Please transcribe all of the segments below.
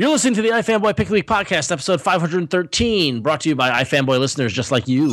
You're listening to the iFanboy Pick Week podcast, episode 513, brought to you by iFanboy listeners just like you.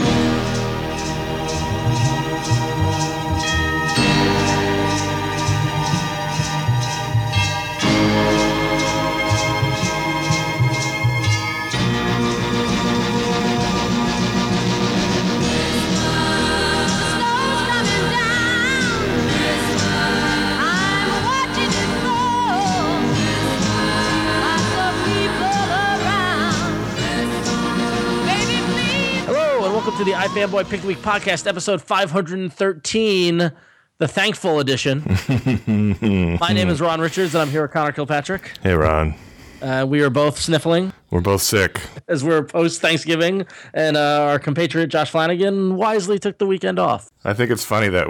And welcome to the iFanboy Pick the Week podcast, episode 513, the thankful edition. My name is Ron Richards, and I'm here with Conor Kilpatrick. Hey, Ron. Uh, we are both sniffling We're both sick. as we're post Thanksgiving, and uh, our compatriot Josh Flanagan wisely took the weekend off. I think it's funny that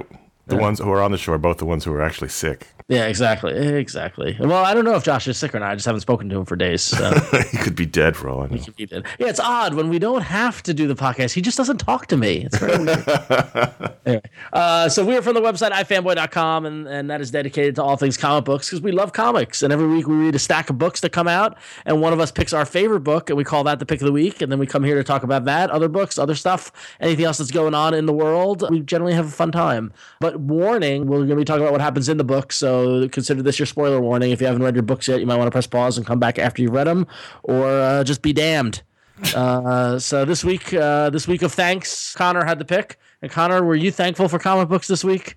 the ones who are on the show are both the ones who are actually sick. Yeah, exactly, exactly. Well, I don't know if Josh is sick or not. I just haven't spoken to him for days. So. he could be dead for all I know. He did. Yeah, it's odd when we don't have to do the podcast. He just doesn't talk to me. It's very weird. anyway, uh, so we are from the website ifanboy.com, and, and that is dedicated to all things comic books because we love comics. And every week we read a stack of books that come out, and one of us picks our favorite book, and we call that the pick of the week. And then we come here to talk about that, other books, other stuff, anything else that's going on in the world. We generally have a fun time. But warning, we're going to be talking about what happens in the book. So consider this your spoiler warning. If you haven't read your books yet, you might want to press pause and come back after you've read them, or uh, just be damned. Uh, so this week, uh, this week of thanks, Conor had the pick. And Conor, were you thankful for comic books this week?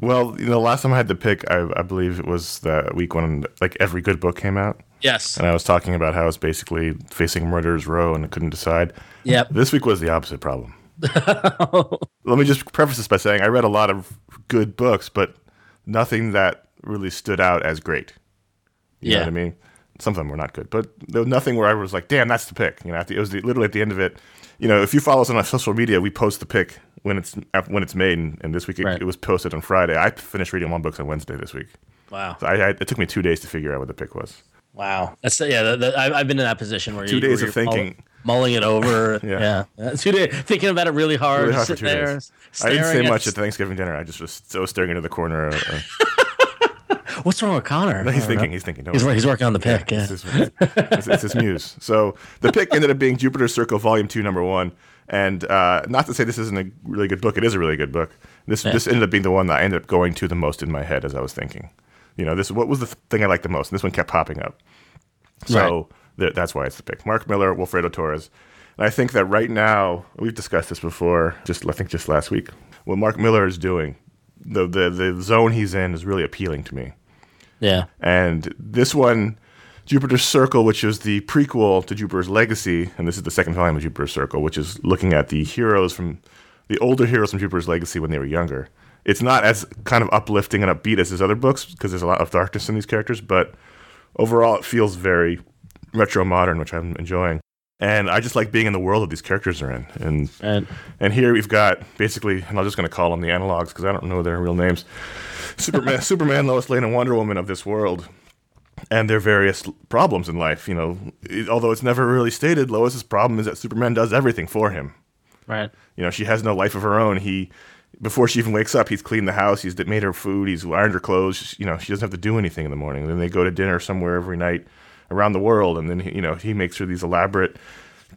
Well, you know, last time I had to pick, I, I believe it was the week when like every good book came out, Yes. and I was talking about how I was basically facing murderer's row and couldn't decide. Yep. This week was the opposite problem. Let me just preface this by saying I read a lot of good books, but nothing that really stood out as great. You know Yeah. what I mean? Some of them were not good, but there was nothing where I was like, "Damn, that's the pick." You know, at the, it was the, literally at the end of it. You know, if you follow us on our social media, we post the pick when it's when it's made, and, and this week it, Right. it was posted on Friday. I finished reading one books on Wednesday this week. Wow. So I, I, it took me two days to figure out what the pick was. Wow. That's yeah. The, the, I've, been in that position where Two you, days where of you're thinking. mull- mulling it over. yeah. Yeah. Two days thinking about it really hard. Really hard for two there, days. I didn't say much at Thanksgiving dinner. I just was so staring into the corner. Uh, What's wrong with Conor? he's thinking. know. He's thinking. He's, he's working on the pick. Yeah. It's his, it's, it's his muse. So the pick ended up being Jupiter's Circle, Volume Two, Number One. And uh, not to say this isn't a really good book, it is a really good book. This this ended up being the one that I ended up going to the most in my head as I was thinking. You know, this what was the thing I liked the most? And this one kept popping up. So th- that's why it's the pick. Mark Millar, Wilfredo Torres. And I think that right now we've discussed this before. Just I think just last week, what Mark Millar is doing, the the the zone he's in is really appealing to me. Yeah. And this one, Jupiter's Circle, which is the prequel to Jupiter's Legacy, and this is the second volume of Jupiter's Circle, which is looking at the heroes from the older heroes from Jupiter's Legacy when they were younger. It's not as kind of uplifting and upbeat as his other books because there's a lot of darkness in these characters, but overall it feels very retro modern, which I'm enjoying. And I just like being in the world that these characters are in. And And and here we've got basically, and I'm just going to call them the analogs because I don't know their real names. Superman, Superman, Lois Lane, and Wonder Woman of this world, and their various problems in life. You know, it- although it's never really stated, Lois's problem is that Superman does everything for him. right. You know, she has no life of her own. He, before she even wakes up, he's cleaned the house. He's made her food. He's ironed her clothes. You know, she doesn't have to do anything in the morning. then they go to dinner somewhere every night around the world, and then he- you know he makes her these elaborate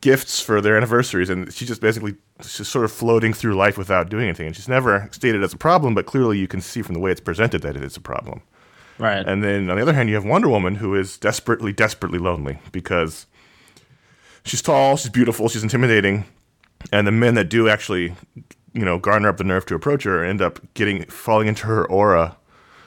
gifts for their anniversaries, and she's just basically just sort of floating through life without doing anything. And she's never stated as a problem, but clearly you can see from the way it's presented that it is a problem. Right. And then on the other hand, you have Wonder Woman, who is desperately, desperately lonely because she's tall, she's beautiful, she's intimidating, and the men that do actually, you know, garner up the nerve to approach her end up getting falling into her aura,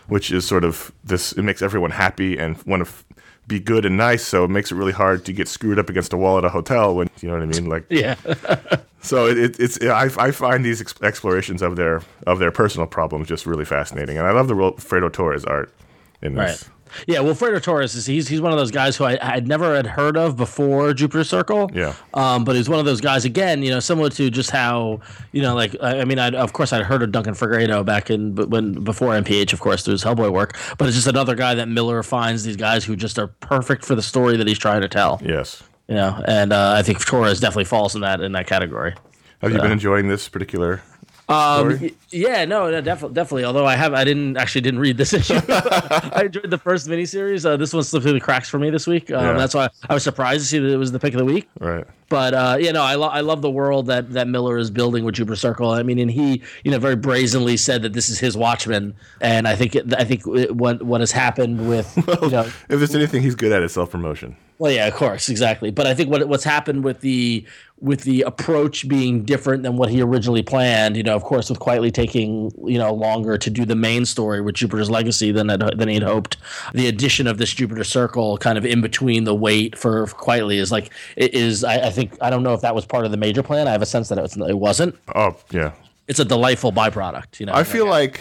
which is sort of this. It makes everyone happy and one to f- be good and nice. So it makes it really hard to get screwed up against a wall at a hotel when you know what I mean, like. yeah. So it, it, it's I, I find these ex- explorations of their of their personal problems just really fascinating, and I love the Fredo Torres art in this. Right. Yeah, well, Fredo Torres is he's he's one of those guys who I had never had heard of before Jupiter Circle. Yeah. Um, but he's one of those guys again, you know, similar to just how you know, like I, I mean, I of course I'd heard of Duncan Fegredo back in but when before MPH, of course, through his Hellboy work. But it's just another guy that Millar finds these guys who just are perfect for the story that he's trying to tell. Yes. You know, and uh, I think Torres definitely falls in that in that category. Have you been enjoying this particular Um, yeah, no, no, definitely, definitely. Although I have, I didn't actually didn't read this issue. I enjoyed the first miniseries. Uh, this one slipped through the cracks for me this week. Um, yeah. That's why I was surprised to see that it was the pick of the week. Right. But uh, you know, I, lo- I love the world that that Millar is building with Jupiter Circle. I mean, and he, you know, very brazenly said that this is his Watchmen, and I think it, I think what what has happened with, well, you know, if there's anything he's good at, it's self promotion. Well, yeah, of course, exactly. But I think what what's happened with the with the approach being different than what he originally planned, you know, of course, with Quitely taking you know longer to do the main story with Jupiter's Legacy than than he'd hoped, the addition of this Jupiter Circle kind of in between the wait for Quitely is like it is. I, I think I don't know if that was part of the major plan. I have a sense that it, was, it wasn't. Oh yeah, it's a delightful byproduct. You know, I feel like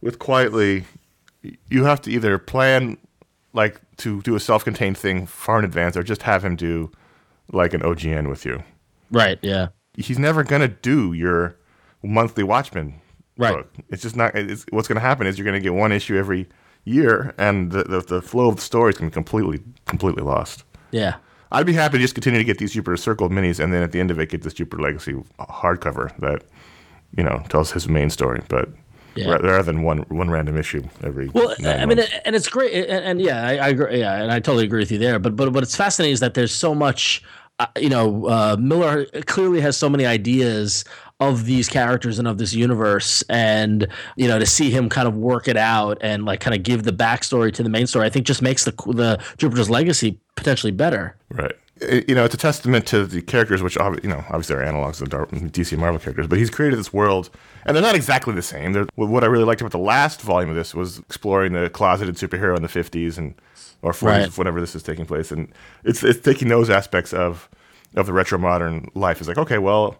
with Quitely, you have to either plan like to do a self-contained thing far in advance, or just have him do like an OGN with you. Right. Yeah. He's never gonna do your monthly Watchmen right. book. It's just not. It's, what's gonna happen is you're gonna get one issue every year, and the the, the flow of the story is gonna be completely completely lost. Yeah. I'd be happy to just continue to get these Jupiter Circle minis, and then at the end of it, get this Jupiter Legacy hardcover that you know tells his main story. But yeah. rather than one one random issue every. Well, I mean, and it's great, and, and yeah, I, I, agree, yeah, and I totally agree with you there. But but what's fascinating is that there's so much. Uh, you know, uh, Millar clearly has so many ideas of these characters and of this universe and you know to see him kind of work it out and like kind of give the backstory to the main story i think just makes the the jupiter's legacy potentially better right you know, it's a testament to the characters, which you know, obviously are analogs of the DC Marvel characters. But he's created this world, and they're not exactly the same. They're, what I really liked about the last volume of this was exploring the closeted superhero in the '50s and or '40s, right. whenever this is taking place, and it's it's taking those aspects of of the retro modern life. It's like, okay, well,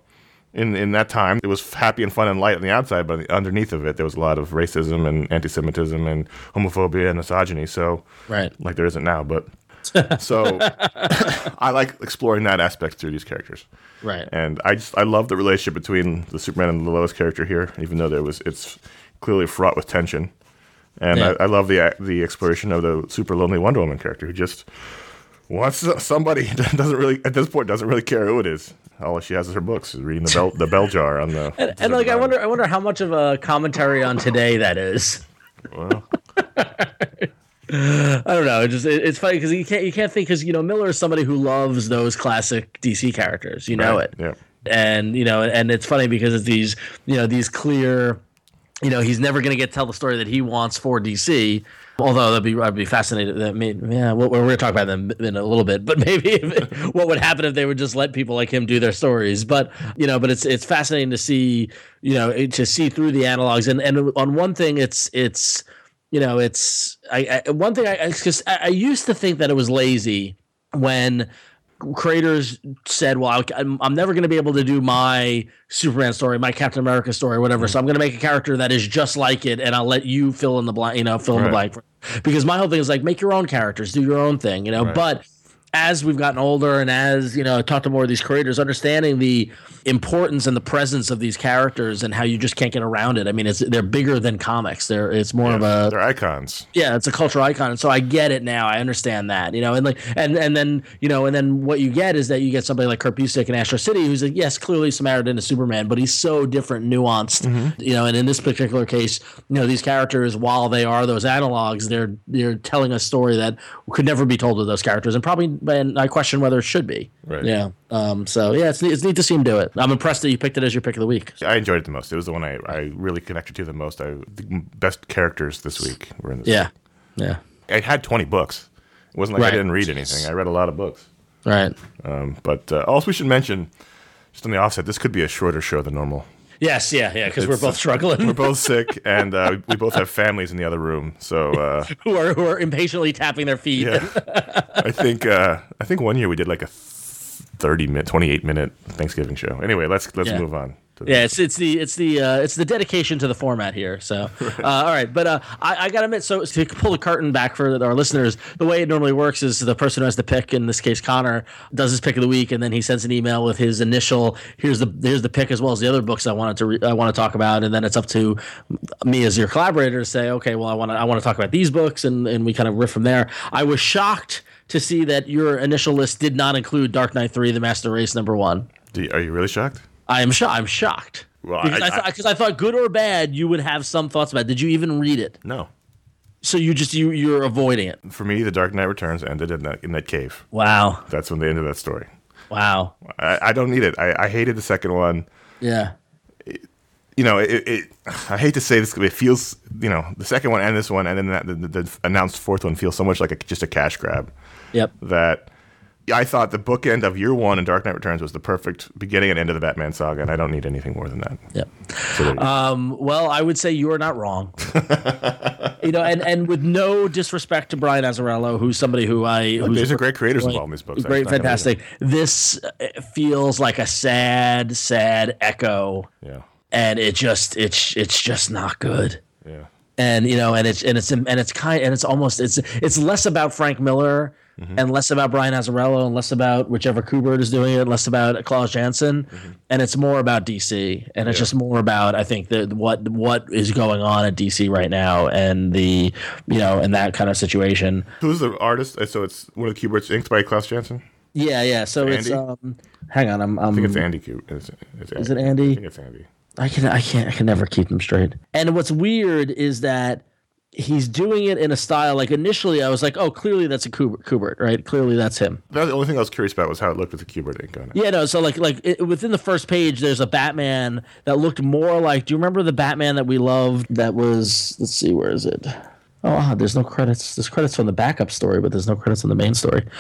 in in that time, it was happy and fun and light on the outside, but underneath of it, there was a lot of racism and anti-Semitism and homophobia and misogyny. So, right, like there isn't now, but so I like exploring that aspect through these characters. Right. And I just I love the relationship between the Superman and the Lois character here, even though there was it's clearly fraught with tension. And yeah. I, I, love the the exploration of the super lonely Wonder Woman character who just wants somebody doesn't really at this point doesn't really care who it is. All she has is her books, reading the bell the bell jar on the. and, and like I wonder I wonder how much of a commentary on today that is. Well. I don't know. It just it, it's funny because you can't you can't think because you know Millar is somebody who loves those classic DC characters. You know right. it. Yeah. And you know, and it's funny because it's these you know these clear, you know, he's never going to get to tell the story that he wants for DC. Although that'd be I'd be fascinated. That mean, yeah, we're, we're going to talk about them in a little bit. But maybe if, what would happen if they would just let people like him do their stories? But you know, but it's it's fascinating to see you know to see through the analogs. And and on one thing, it's it's you know, it's I, I one thing I because I, I, used to think that it was lazy when creators said, "Well, I'm, I'm never going to be able to do my Superman story, my Captain America story, whatever. Mm-hmm. So I'm going to make a character that is just like it, and I'll let you fill in the blank, you know, fill in the blank." Because my whole thing is like, make your own characters, do your own thing, you know. Right. But as we've gotten older and as you know talk to more of these creators understanding the importance and the presence of these characters and how you just can't get around it i mean it's they're bigger than comics they're it's more yeah, of a they're icons yeah it's a cultural icon and so i get it now i understand that you know and like and and then you know and then what you get is that you get somebody like Kurt Busiek in Astro City who's like yes clearly Samaritan is Superman but he's so different nuanced mm-hmm. you know and in this particular case you know these characters while they are those analogs they're they're telling a story that could never be told with those characters and probably and I question whether it should be. Right. Yeah. Um, so yeah, it's, it's neat to see him do it. I'm impressed that you picked it as your pick of the week. I enjoyed it the most. It was the one I, I really connected to the most. I the best characters this week were in this. Yeah. Yeah. I had 20 books. It wasn't like right. I didn't read anything. I read a lot of books. Right. Um, but uh, also, we should mention, just on the offset, this could be a shorter show than normal. Yes, yeah, yeah, because we're both struggling. We're both sick, and uh, we both have families in the other room, so uh, who are who are impatiently tapping their feet. Yeah. I think uh, I think one year we did like a thirty minute, twenty eight minute Thanksgiving show. Anyway, let's let's yeah. move on yeah, it's it's the it's the uh, it's the dedication to the format here. So, uh, all right, but uh, I, I got to admit, so to pull the curtain back for our listeners, the way it normally works is the person who has the pick, in this case Conor, does his pick of the week, and then he sends an email with his initial here's the here's the pick as well as the other books I wanted to re- I want to talk about, and then it's up to me as your collaborator to say, okay, well I want to I want to talk about these books, and and we kind of riff from there. I was shocked to see that your initial list did not include Dark Knight Three: The Master Race number one. are you really shocked? I am shocked. I'm shocked. Well, Because I, I- I thought good or bad, you would have some thoughts about. it. Did you even read it? no. So you just you you're avoiding it. For me, The Dark Knight Returns ended in that in that cave. Wow, That's when they ended that story. wow, I, I don't need it. I, I hated the second one. yeah, You know, it, it. I hate to say this, but it feels. You know, the second one and this one, and then that, the, the announced fourth one feels so much like a, just a cash grab. Yep. that I thought the bookend of year one and Dark Knight Returns was the perfect beginning and end of the Batman saga, and I don't need anything more than that. Yep. So there you go. Um, well, I would say you are not wrong. you know, and, and with no disrespect to Brian Azzarello, who's somebody who I who's There's a great creators involved in these books. great, fantastic. This uh, feels like a sad, sad echo, Yeah, and it just it's it's just not good. yeah, and you know and it's and it's and it's kind and it's almost it's it's less about Frank Miller Mm-hmm. and less about Brian Azzarello and less about whichever Kubert is doing it less about Klaus Janson Mm-hmm. and it's more about DC and it's just more about I think the what what is going on at DC right now and the you know and that kind of situation Who's the artist? Uh, So it's one of the Kuberts inked by Klaus Janson. yeah yeah so it's um hang on I'm, I'm I think it's Andy Kubert. It's, is it I Andy think it's Andy. I can I can't I can never keep them straight. And what's weird is that he's doing it in a style like initially I was like, oh, clearly that's a Kubert, Kubert right? Clearly that's him. That the only thing I was curious about was how it looked with the Kubert ink on it. Yeah, no. So like like it, within the first page, there's a Batman that looked more like. Do you remember the Batman that we loved? That was let's see, where is it? Oh, wow, there's no credits. There's credits on the backup story, but there's no credits on the main story.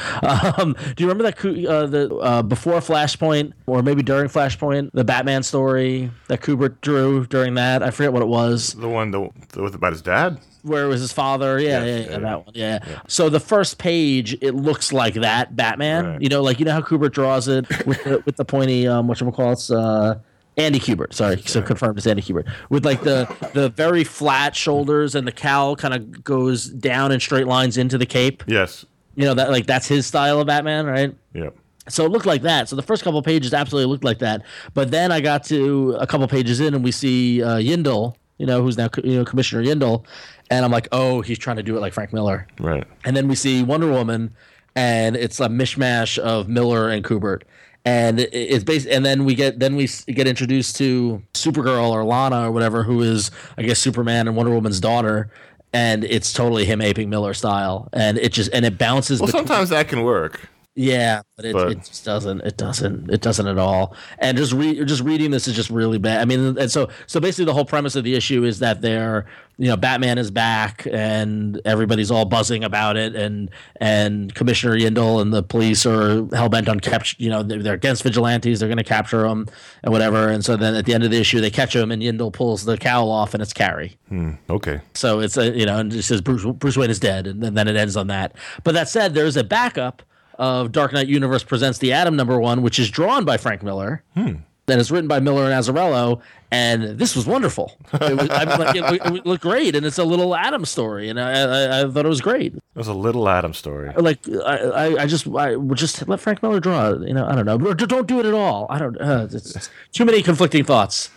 Um, do you remember that uh, the uh, before Flashpoint or maybe during Flashpoint, the Batman story that Kubert drew during that? I forget what it was. The one the, the, with about his dad. where it was his father. Yeah, Yes, yeah, yeah, yeah, that one. Yeah. So the first page, it looks like that Batman. Right. You know, like you know how Kubert draws it with the with the pointy um, what call it, uh, Andy Kubert. Sorry, so confirmed as Andy Kubert with like the the very flat shoulders and the cowl kind of goes down in straight lines into the cape. Yes. You know that like that's his style of Batman, right? Yeah. So it looked like that. So the first couple pages absolutely looked like that. But then I got to a couple pages in and we see uh, Yindel, you know, who's now you know Commissioner Yindel, and I'm like, oh, he's trying to do it like Frank Miller. Right. And then we see Wonder Woman, and it's a mishmash of Miller and Kubert. And it's based, and then we get then we get introduced to Supergirl or Lara or whatever, who is I guess Superman and Wonder Woman's daughter, and it's totally him aping Miller style, and it just and it bounces. Well, between- sometimes that can work. Yeah, but it, But- it just doesn't. It doesn't. It doesn't at all. And just re- just reading this is just really bad. I mean, and so so basically the whole premise of the issue is that they're you know Batman is back and everybody's all buzzing about it and and Commissioner Yindel and the police are hell bent on capture. You know they're, they're against vigilantes. They're going to capture him and whatever. And so then at the end of the issue they catch him and Yindel pulls the cowl off and it's Carrie. Hmm, okay. So it's a you know, and it says Bruce Bruce Wayne is dead, and then it ends on that. But that said, there's a backup of Dark Knight Universe presents the Atom number one, which is drawn by Frank Miller. Hmm. Then it's written by Miller and Azzarello, and this was wonderful. It, was, I mean, like, it, it, looked great, and it's a little Atom story, and I, I, I thought it was great. It was a little Atom story. Like I, I, just I would just let Frank Miller draw. You know, I don't know, don't do it at all. I don't. Uh, it's too many conflicting thoughts.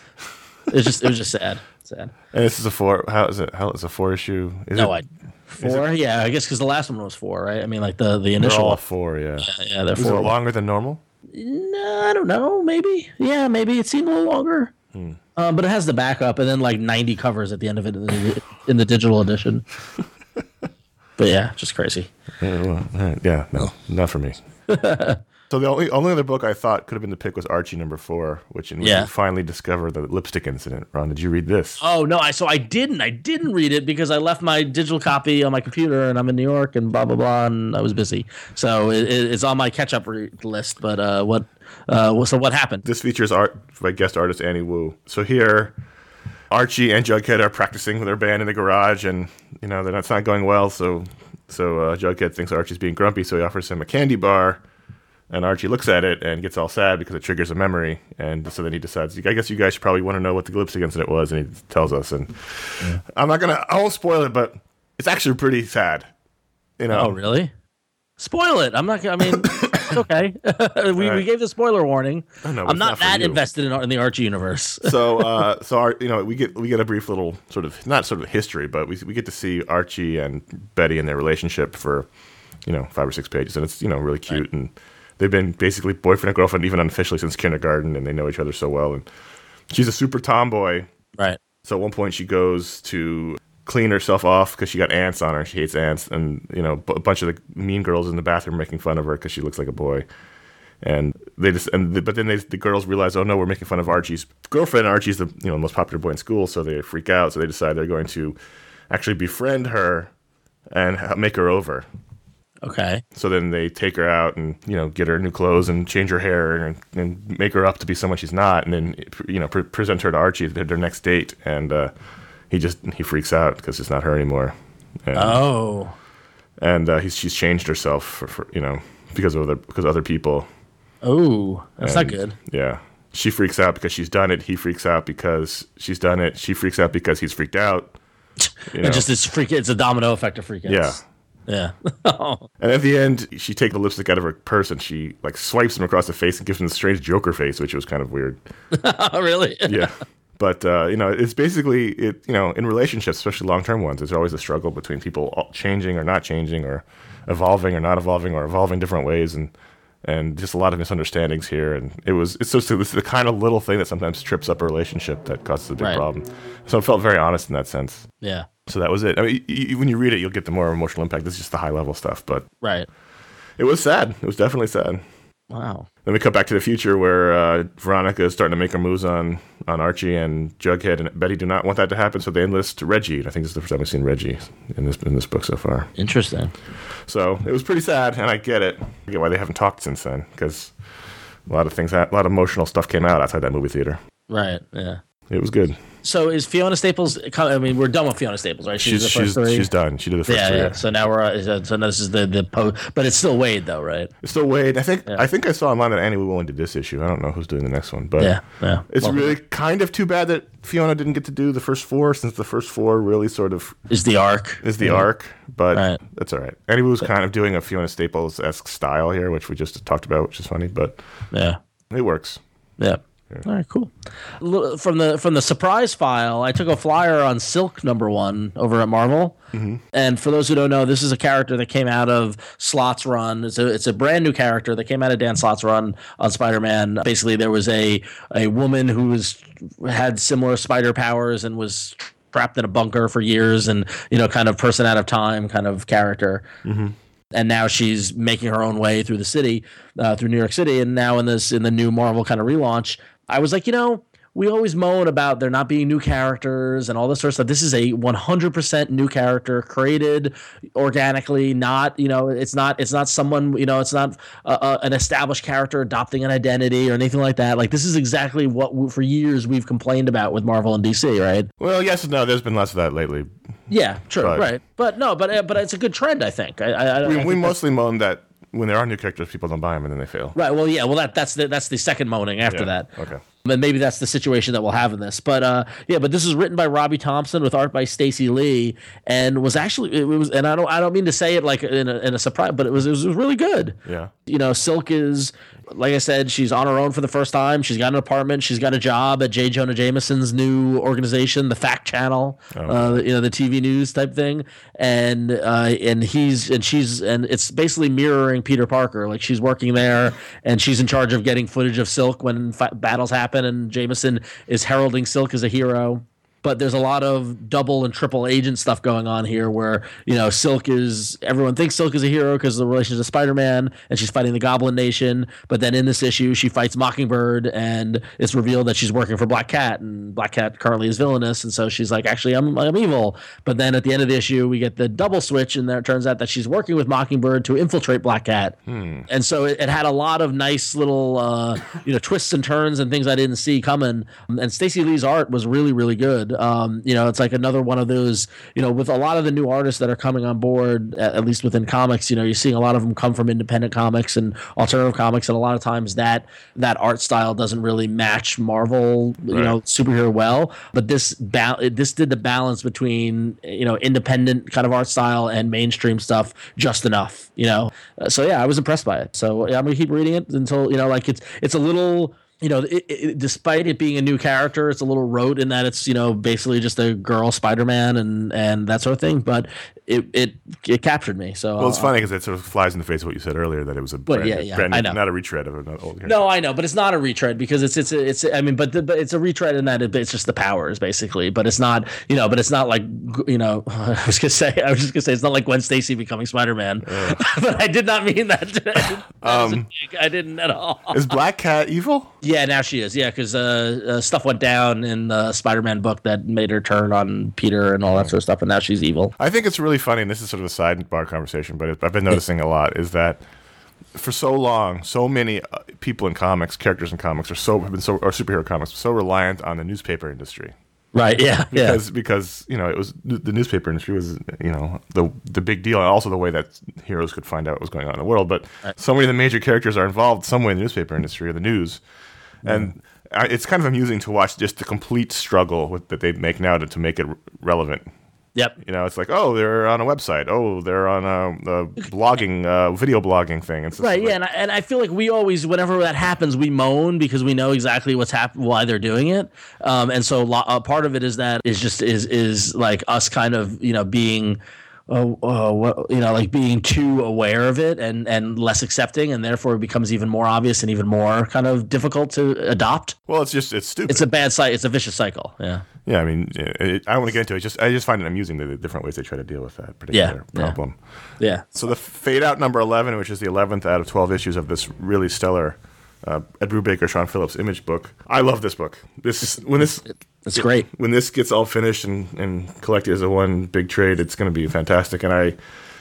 It's just it was just sad, sad. And this is a four. How is it? How is a four issue? Is No, it, I four. Yeah, I guess because the last one was four, right? I mean, like the the They're initial. all four. Yeah. Yeah, they're Is it four. longer than normal? No, I don't know. Maybe. Yeah, maybe it seemed a little longer. Hmm. Um, but it has the backup and then like 90 covers at the end of it in the, in the digital edition. but yeah, just crazy. Yeah, well, uh, yeah, no, not for me. so the only only other book I thought could have been the pick was Archie number four, which in which Yeah. we finally discover the lipstick incident. Ron, did you read this? Oh no, I so I didn't. I didn't read it because I left my digital copy on my computer and I'm in New York and blah blah blah and I was busy. So it- it's on my catch up re- list. But uh, what? Uh, so what happened? This features art by guest artist Annie Wu. So here, Archie and Jughead are practicing with their band in the garage, and you know they're not, it's not going well. So so uh, Jughead thinks Archie's being grumpy, so he offers him a candy bar. And Archie looks at it and gets all sad because it triggers a memory. And so then he decides, I guess you guys should probably want to know what the lipstick incident was. And he tells us. And I'm not going to, I won't spoil it, but it's actually pretty sad. You know, Oh really? Spoil it. I'm not. I mean, it's okay. we, we gave the spoiler warning. I know, I'm not, not that you. invested in, in the Archie universe. so uh, so our, you know we get we get a brief little sort of not sort of history, but we we get to see Archie and Betty and their relationship for you know five or six pages, and it's you know really cute, and they've been basically boyfriend and girlfriend even unofficially since kindergarten, and they know each other so well, and she's a super tomboy. Right. So at one point she goes to clean herself off because she got ants on her. She hates ants, and you know a bunch of the mean girls in the bathroom making fun of her because she looks like a boy. And they just and the, but then they, the girls realize, oh no, we're making fun of Archie's girlfriend. Archie's the you know most popular boy in school, so they freak out. So they decide they're going to actually befriend her and make her over. Okay. So then they take her out and you know get her new clothes and change her hair and, and make her up to be someone she's not, and then you know pre- present her to Archie at their next date, and uh, he just he freaks out because it's not her anymore. And, oh. And uh, he's she's changed herself for, for you know because of other because other people. Oh, that's and, not good. Yeah. She freaks out because she's done it. He freaks out because she's done it. She freaks out because he's freaked out. You know? it just it's freak. It's a domino effect of freak outs. Yeah. Yeah. and at the end, she takes the lipstick out of her purse and she like swipes him across the face and gives him the strange Joker face, which was kind of weird. really? yeah. But uh, you know, it's basically it. You know, in relationships, especially long term ones, there's always a struggle between people changing or not changing, or evolving or not evolving, or evolving different ways, and and just a lot of misunderstandings here. And it was it's just it's the kind of little thing that sometimes trips up a relationship that causes a big right. problem. So it felt very honest in that sense. Yeah. So that was it. I mean, you, when you read it, you'll get the more emotional impact. This is just the high level stuff, but right. It was sad. It was definitely sad. Wow. Then we cut back to the future where uh, Veronica is starting to make her moves on on Archie and Jughead and Betty do not want that to happen, so they enlist Reggie. And I think this is the first time we've seen Reggie in this in this book so far. Interesting. So it was pretty sad, and I get it. I get why they haven't talked since then because a lot of things, a lot of emotional stuff came out outside that movie theater. Right. Yeah. It was good. So is Fiona Staples? I mean, we're done with Fiona Staples, right? She's she's, she's, she's done. She did the first yeah, three. Yeah. So now we're uh, so now this is the the po- but it's still Waid though, right? It's still Waid. I think yeah. I think I saw online that Annie Wu Willing did this issue. I don't know who's doing the next one, but yeah, yeah. It's well, really kind of too bad that Fiona didn't get to do the first four, since the first four really sort of is the arc. Is the yeah. arc, but right. that's all right. Annie was kind of doing a Fiona Staples esque style here, which we just talked about, which is funny, but yeah, it works. Yeah. All right, cool. From the from the surprise file, I took a flyer on Silk number one over at Marvel. Mm-hmm. And for those who don't know, this is a character that came out of Slott's run. It's a it's a brand new character that came out of Dan Slott's run on Spider Man. Basically, there was a a woman who was had similar spider powers and was trapped in a bunker for years, and you know, kind of person out of time kind of character. Mm-hmm and now she's making her own way through the city, uh, through New York City, and now in this in the new Marvel kind of relaunch, I was like, you know, we always moan about there not being new characters and all this sort of stuff. This is a 100% new character created organically. Not you know, it's not it's not someone you know, it's not a, a, an established character adopting an identity or anything like that. Like this is exactly what we, for years we've complained about with Marvel and DC, right? Well, yes and no. There's been less of that lately. Yeah, true, but, right. But no, but uh, but it's a good trend, I think. I, I, we, I we mostly moan that when there are new characters, people don't buy them and then they fail. Right. Well, yeah. Well, that that's the that's the second moaning after yeah. that. Okay and maybe that's the situation that we'll have in this. But uh, yeah, but this is written by Robbie Thompson with art by Stacey Lee, and was actually it was, and I don't I don't mean to say it like in a, in a surprise, but it was it was really good. Yeah, you know, Silk is like I said, she's on her own for the first time. She's got an apartment. She's got a job at J. Jonah Jameson's new organization, the Fact Channel, oh. uh, you know, the TV news type thing. And uh, and he's and she's and it's basically mirroring Peter Parker. Like she's working there, and she's in charge of getting footage of Silk when fi- battles happen. And Jameson is heralding Silk as a hero but there's a lot of double and triple agent stuff going on here where you know silk is everyone thinks silk is a hero because of the relationship to spider-man and she's fighting the goblin nation but then in this issue she fights mockingbird and it's revealed that she's working for black cat and black cat currently is villainous and so she's like actually i'm, I'm evil. But then at the end of the issue we get the double switch and there it turns out that she's working with mockingbird to infiltrate black cat. Hmm. and so it, it, had a lot of nice little uh, you know twists and turns and things i didn't see coming. And Stacey lee's art was really really good um, you know, it's like another one of those, you know, with a lot of the new artists that are coming on board, at, at least within comics, you know, you're seeing a lot of them come from independent comics and alternative comics, and a lot of times that that art style doesn't really match Marvel, you right. know, superhero well. But this ba- this did the balance between you know independent kind of art style and mainstream stuff just enough, you know. Uh, so yeah, I was impressed by it. So yeah, I'm gonna keep reading it until you know, like it's it's a little you know, it, it, despite it being a new character, it's a little rote in that it's you know basically just a girl Spider-Man and and that sort of thing. But it it it captured me. So Well, it's uh, funny because it sort of flies in the face of what you said earlier that it was a brand, yeah, yeah, brand I new- know. not a retread of an old character. No, I know, but it's not a retread because it's it's it's. I mean, but the, but it's a retread in that it, it's just the powers basically. But it's not you know. But it's not like you know. I was gonna say I was just gonna say it's not like Gwen Stacy becoming Spider Man. but I did not mean that. um, I didn't at all. Is Black Cat evil? Yeah, now she is. Yeah, because uh, uh, stuff went down in the Spider Man book that made her turn on Peter and all that sort of stuff, and now she's evil. I think it's really funny, and this is sort of a sidebar conversation, but I've been noticing a lot is that for so long, so many uh, people in comics, characters in comics, are so have been so or superhero comics, so reliant on the newspaper industry Right. Yeah. Yeah. because because you know it was the newspaper industry was you know the the big deal, and also the way that heroes could find out what was going on in the world. But so many of the major characters are involved some way in the newspaper industry or the news, and it's kind of amusing to watch just the complete struggle with, that they make now to, to make it relevant. Yep. You know, it's like, oh, they're on a website. Oh, they're on a, a blogging, uh, video blogging thing. It's Right, like- yeah, and I, and I feel like we always, whenever that happens, we moan because we know exactly what's happening, why they're doing it, um, and so lo- uh, part of it is that is just is is like us kind of you know being, uh, uh, you know, like being too aware of it and and less accepting, and therefore it becomes even more obvious and even more kind of difficult to adopt. Well, it's just it's stupid. It's a bad cycle. It's a vicious cycle. Yeah. yeah, I mean, it, I don't want to get into it. Just I just find it amusing the, the different ways they try to deal with that particular yeah. problem. Yeah. So the fade out number eleven, which is the eleventh out of twelve issues of this really stellar uh, Ed Brubaker, Sean Phillips image book. I love this book. This when this It's great. when this gets all finished and, and collected as a one big trade, it's going to be fantastic. And I,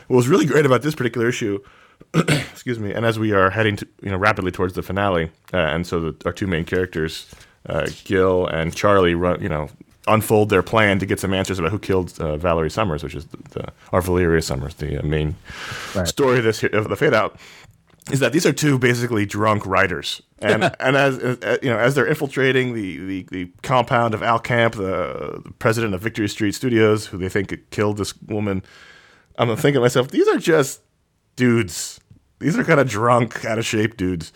what was really great about this particular issue, excuse me, and as we are heading to, you know rapidly towards the finale, uh, and so the, our two main characters, uh, Gil and Charlie, run, you know, unfold their plan to get some answers about who killed uh, Valerie Summers, which is the, the or Valeria Summers, the uh, main story of this of the fade out is that these are two basically drunk writers, and and as, as you know, as they're infiltrating the, the, the compound of Al Camp, the, the president of Victory Street Studios, who they think killed this woman, I'm thinking to myself, these are just dudes. These are kind of drunk, out of shape dudes,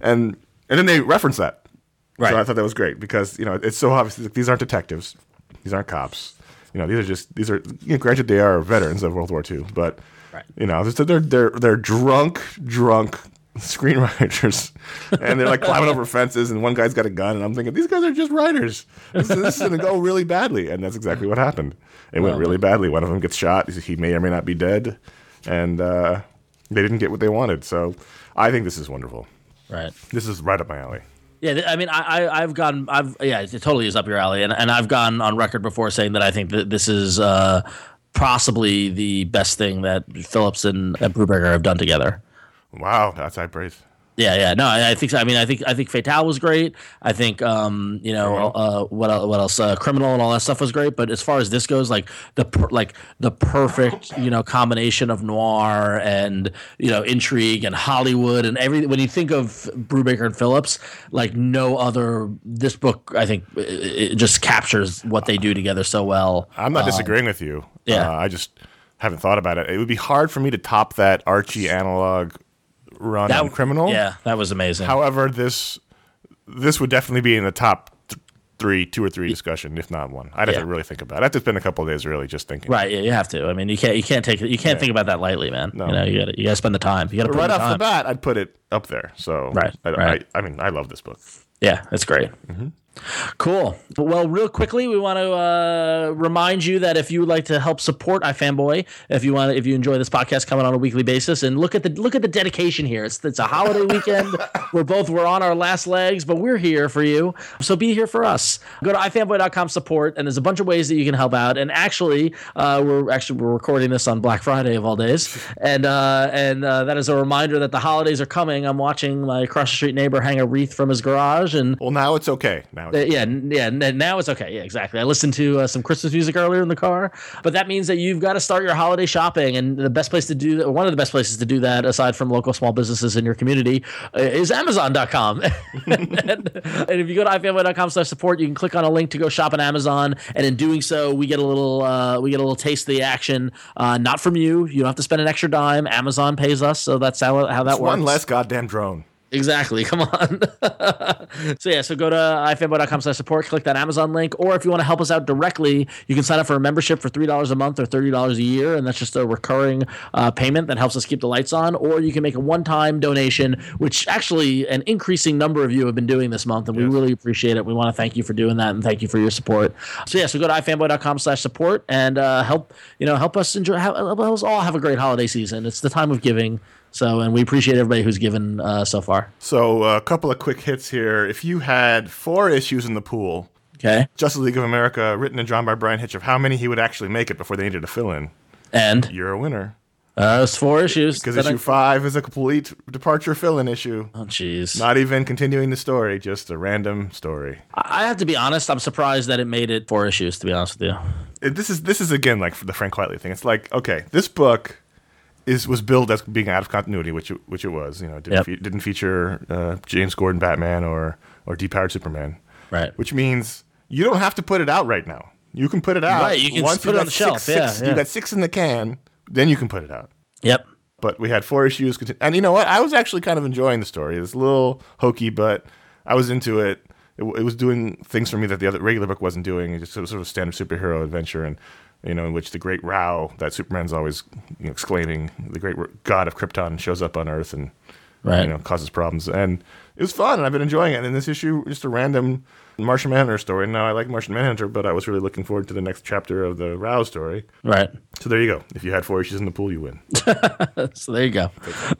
and and then they reference that. Right. So I thought that was great because you know it's so obvious. that These aren't detectives. These aren't cops. You know, these are just these are. You know, granted, they are veterans of World War II, but Right. you know, they're they're they're, drunk, drunk screenwriters, and they're like climbing over fences, and one guy's got a gun, and I'm thinking these guys are just writers. This, is- this is going to go really badly, and that's exactly what happened. It went really badly. One of them gets shot. He may or may not be dead, and uh, they didn't get what they wanted. So I think this is wonderful. Right. This is right up my alley. Yeah, I mean, I, I I've gone, I've yeah, it totally is up your alley, and and I've gone on record before saying that I think that this is uh, possibly the best thing that Phillips and, and Brubaker have done together. Wow, that's high praise. Yeah, yeah, no, I, I think so. I mean, I think I think Fatale was great. I think, um, you know, uh, what el- what else? Uh, Criminal and all that stuff was great. But as far as this goes, like the per- like the perfect, you know, combination of noir and you know intrigue and Hollywood and everything. When you think of Brubaker and Phillips, like no other, this book I think it, it just captures what they do together so well. I'm not disagreeing with you. yeah. Uh, I just haven't thought about it. It would be hard for me to top that Archie analog run on Criminal. yeah, that was amazing. However, this this would definitely be in the top th- three, two or three discussion, if not one. I'd have Yeah. to really think about it. I have to spend a couple of days really just thinking. Right, yeah, you have to. I mean, you can't you can't take it. You can't think about that lightly, man. You know, you got you got to spend the time. You got to right off time. the bat, I'd put it up there. So Right, I, right. I, I mean, I love this book. Yeah, it's great. Mm-hmm. Cool. Well, real quickly, we want to uh, remind you that if you would like to help support iFanboy, if you want, if you enjoy this podcast coming on a weekly basis, and look at the look at the dedication here. It's it's a holiday weekend. we're both we're on our last legs, but we're here for you. So be here for us. Go to ifanboy.com support, and there's a bunch of ways that you can help out. And actually, uh, we're actually we're recording this on Black Friday of all days, and uh, and uh, that is a reminder that the holidays are coming. I'm watching my across the street neighbor hang a wreath from his garage, and Well, now it's okay. Now it's uh, yeah, yeah. Now it's okay. Yeah, exactly. I listened to uh, some Christmas music earlier in the car, but that means that you've got to start your holiday shopping, and the best place to do that, one of the best places to do that, aside from local small businesses in your community, uh, is Amazon.com. and, and if you go to ifanboy.com/support, you can click on a link to go shop on Amazon, and in doing so, we get a little uh, we get a little taste of the action. Uh, not from you. You don't have to spend an extra dime. Amazon pays us, so that's how how that works. one less goddamn drone. Exactly. Come on. so yeah, so go to ifanboy.com slash support, click that Amazon link, or if you want to help us out directly, you can sign up for a membership for three dollars a month or thirty dollars a year, and that's just a recurring uh, payment that helps us keep the lights on. Or you can make a one-time donation, which actually an increasing number of you have been doing this month, and yes. we really appreciate it. We want to thank you for doing that and thank you for your support. So yeah, so go to ifanboy.com slash support and uh, help you know help us enjoy help us all have a great holiday season. It's the time of giving. So, and we appreciate everybody who's given uh, so far. So, a couple of quick hits here. If you had four issues in the pool, okay, Justice League of America, written and drawn by Bryan Hitch, of how many he would actually make it before they needed to fill in, and you're a winner. Uh, it's four issues. Because issue I... five is a complete departure fill-in issue. Oh, jeez. Not even continuing the story, just a random story. I have to be honest. I'm surprised that it made it four issues. To be honest with you, this is this is again like the Frank Quitely thing. It's like okay, this book is was billed as being out of continuity, which it, which it was. You know, didn't, yep. fe- didn't feature uh, James Gordon Batman or or depowered Superman. Right. Which means you don't have to put it out right now. You can put it out. Right. You can Once put it on the shelf. Six, yeah, six, yeah. You got six in the can. Then you can put it out. Yep. But we had four issues, and you know what? I was actually kind of enjoying the story. It's a little hokey, but I was into it. It, it was doing things for me that the other regular book wasn't doing. It just sort of standard superhero adventure, and you know, in which the great Rao that Superman's always you know, exclaiming, the great god of Krypton shows up on Earth and right. you know causes problems. And it was fun, and I've been enjoying it. And in this issue, just a random Martian Manhunter story. Now I like Martian Manhunter, but I was really looking forward to the next chapter of the Rao story. Right. So there you go. If you had four issues in the pool, you win. so there you go.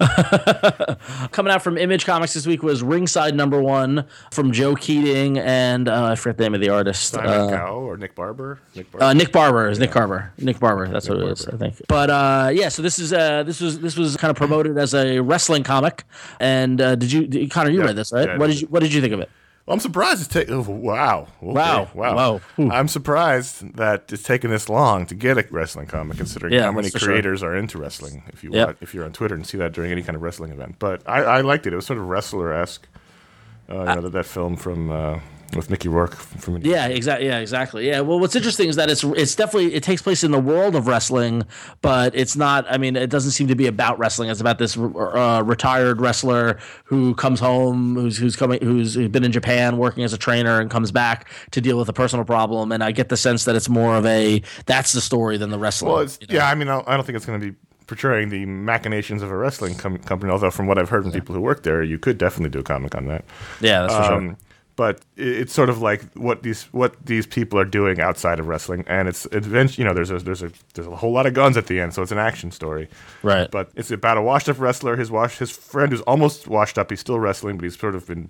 Coming out from Image Comics this week was Ringside Number One from Joe Keatinge and uh, I forget the name of the artist. Simon uh, Cow or Nick Barber. Nick Barber. Uh, Nick Barber is yeah. Nick Barber. Nick Barber. That's Nick what it Barber. is. I think. But uh, yeah, so this is uh, this was this was kind of promoted as a wrestling comic. And uh, did you, Conor? You yeah. read this, right? Yeah, what did you What did you think of it? Well, I'm surprised it's taken. Oh, wow. Okay. Wow. Wow. Wow. I'm surprised that it's taken this long to get a wrestling comic, considering yeah, how many creators sure. are into wrestling. If you yep. if you're on Twitter and see that during any kind of wrestling event, but I, I liked it. It was sort of wrestler esque. Uh, you know, that, that film from uh, with Mickey Rourke from yeah exactly yeah exactly yeah well what's interesting is that it's it's definitely it takes place in the world of wrestling but it's not I mean it doesn't seem to be about wrestling it's about this uh, retired wrestler who comes home who's who's coming who's been in Japan working as a trainer and comes back to deal with a personal problem and I get the sense that it's more of a that's the story than the wrestling well you know? yeah I mean I don't think it's going to be portraying the machinations of a wrestling com- company. Although, from what I've heard from yeah. people who work there, you could definitely do a comic on that. Yeah, that's for um, sure but it's sort of like what these what these people are doing outside of wrestling, and it's adventure. You know, there's a there's a there's a whole lot of guns at the end, so it's an action story. Right. But it's about a washed up wrestler. His wash his friend who's almost washed up. He's still wrestling, but he's sort of been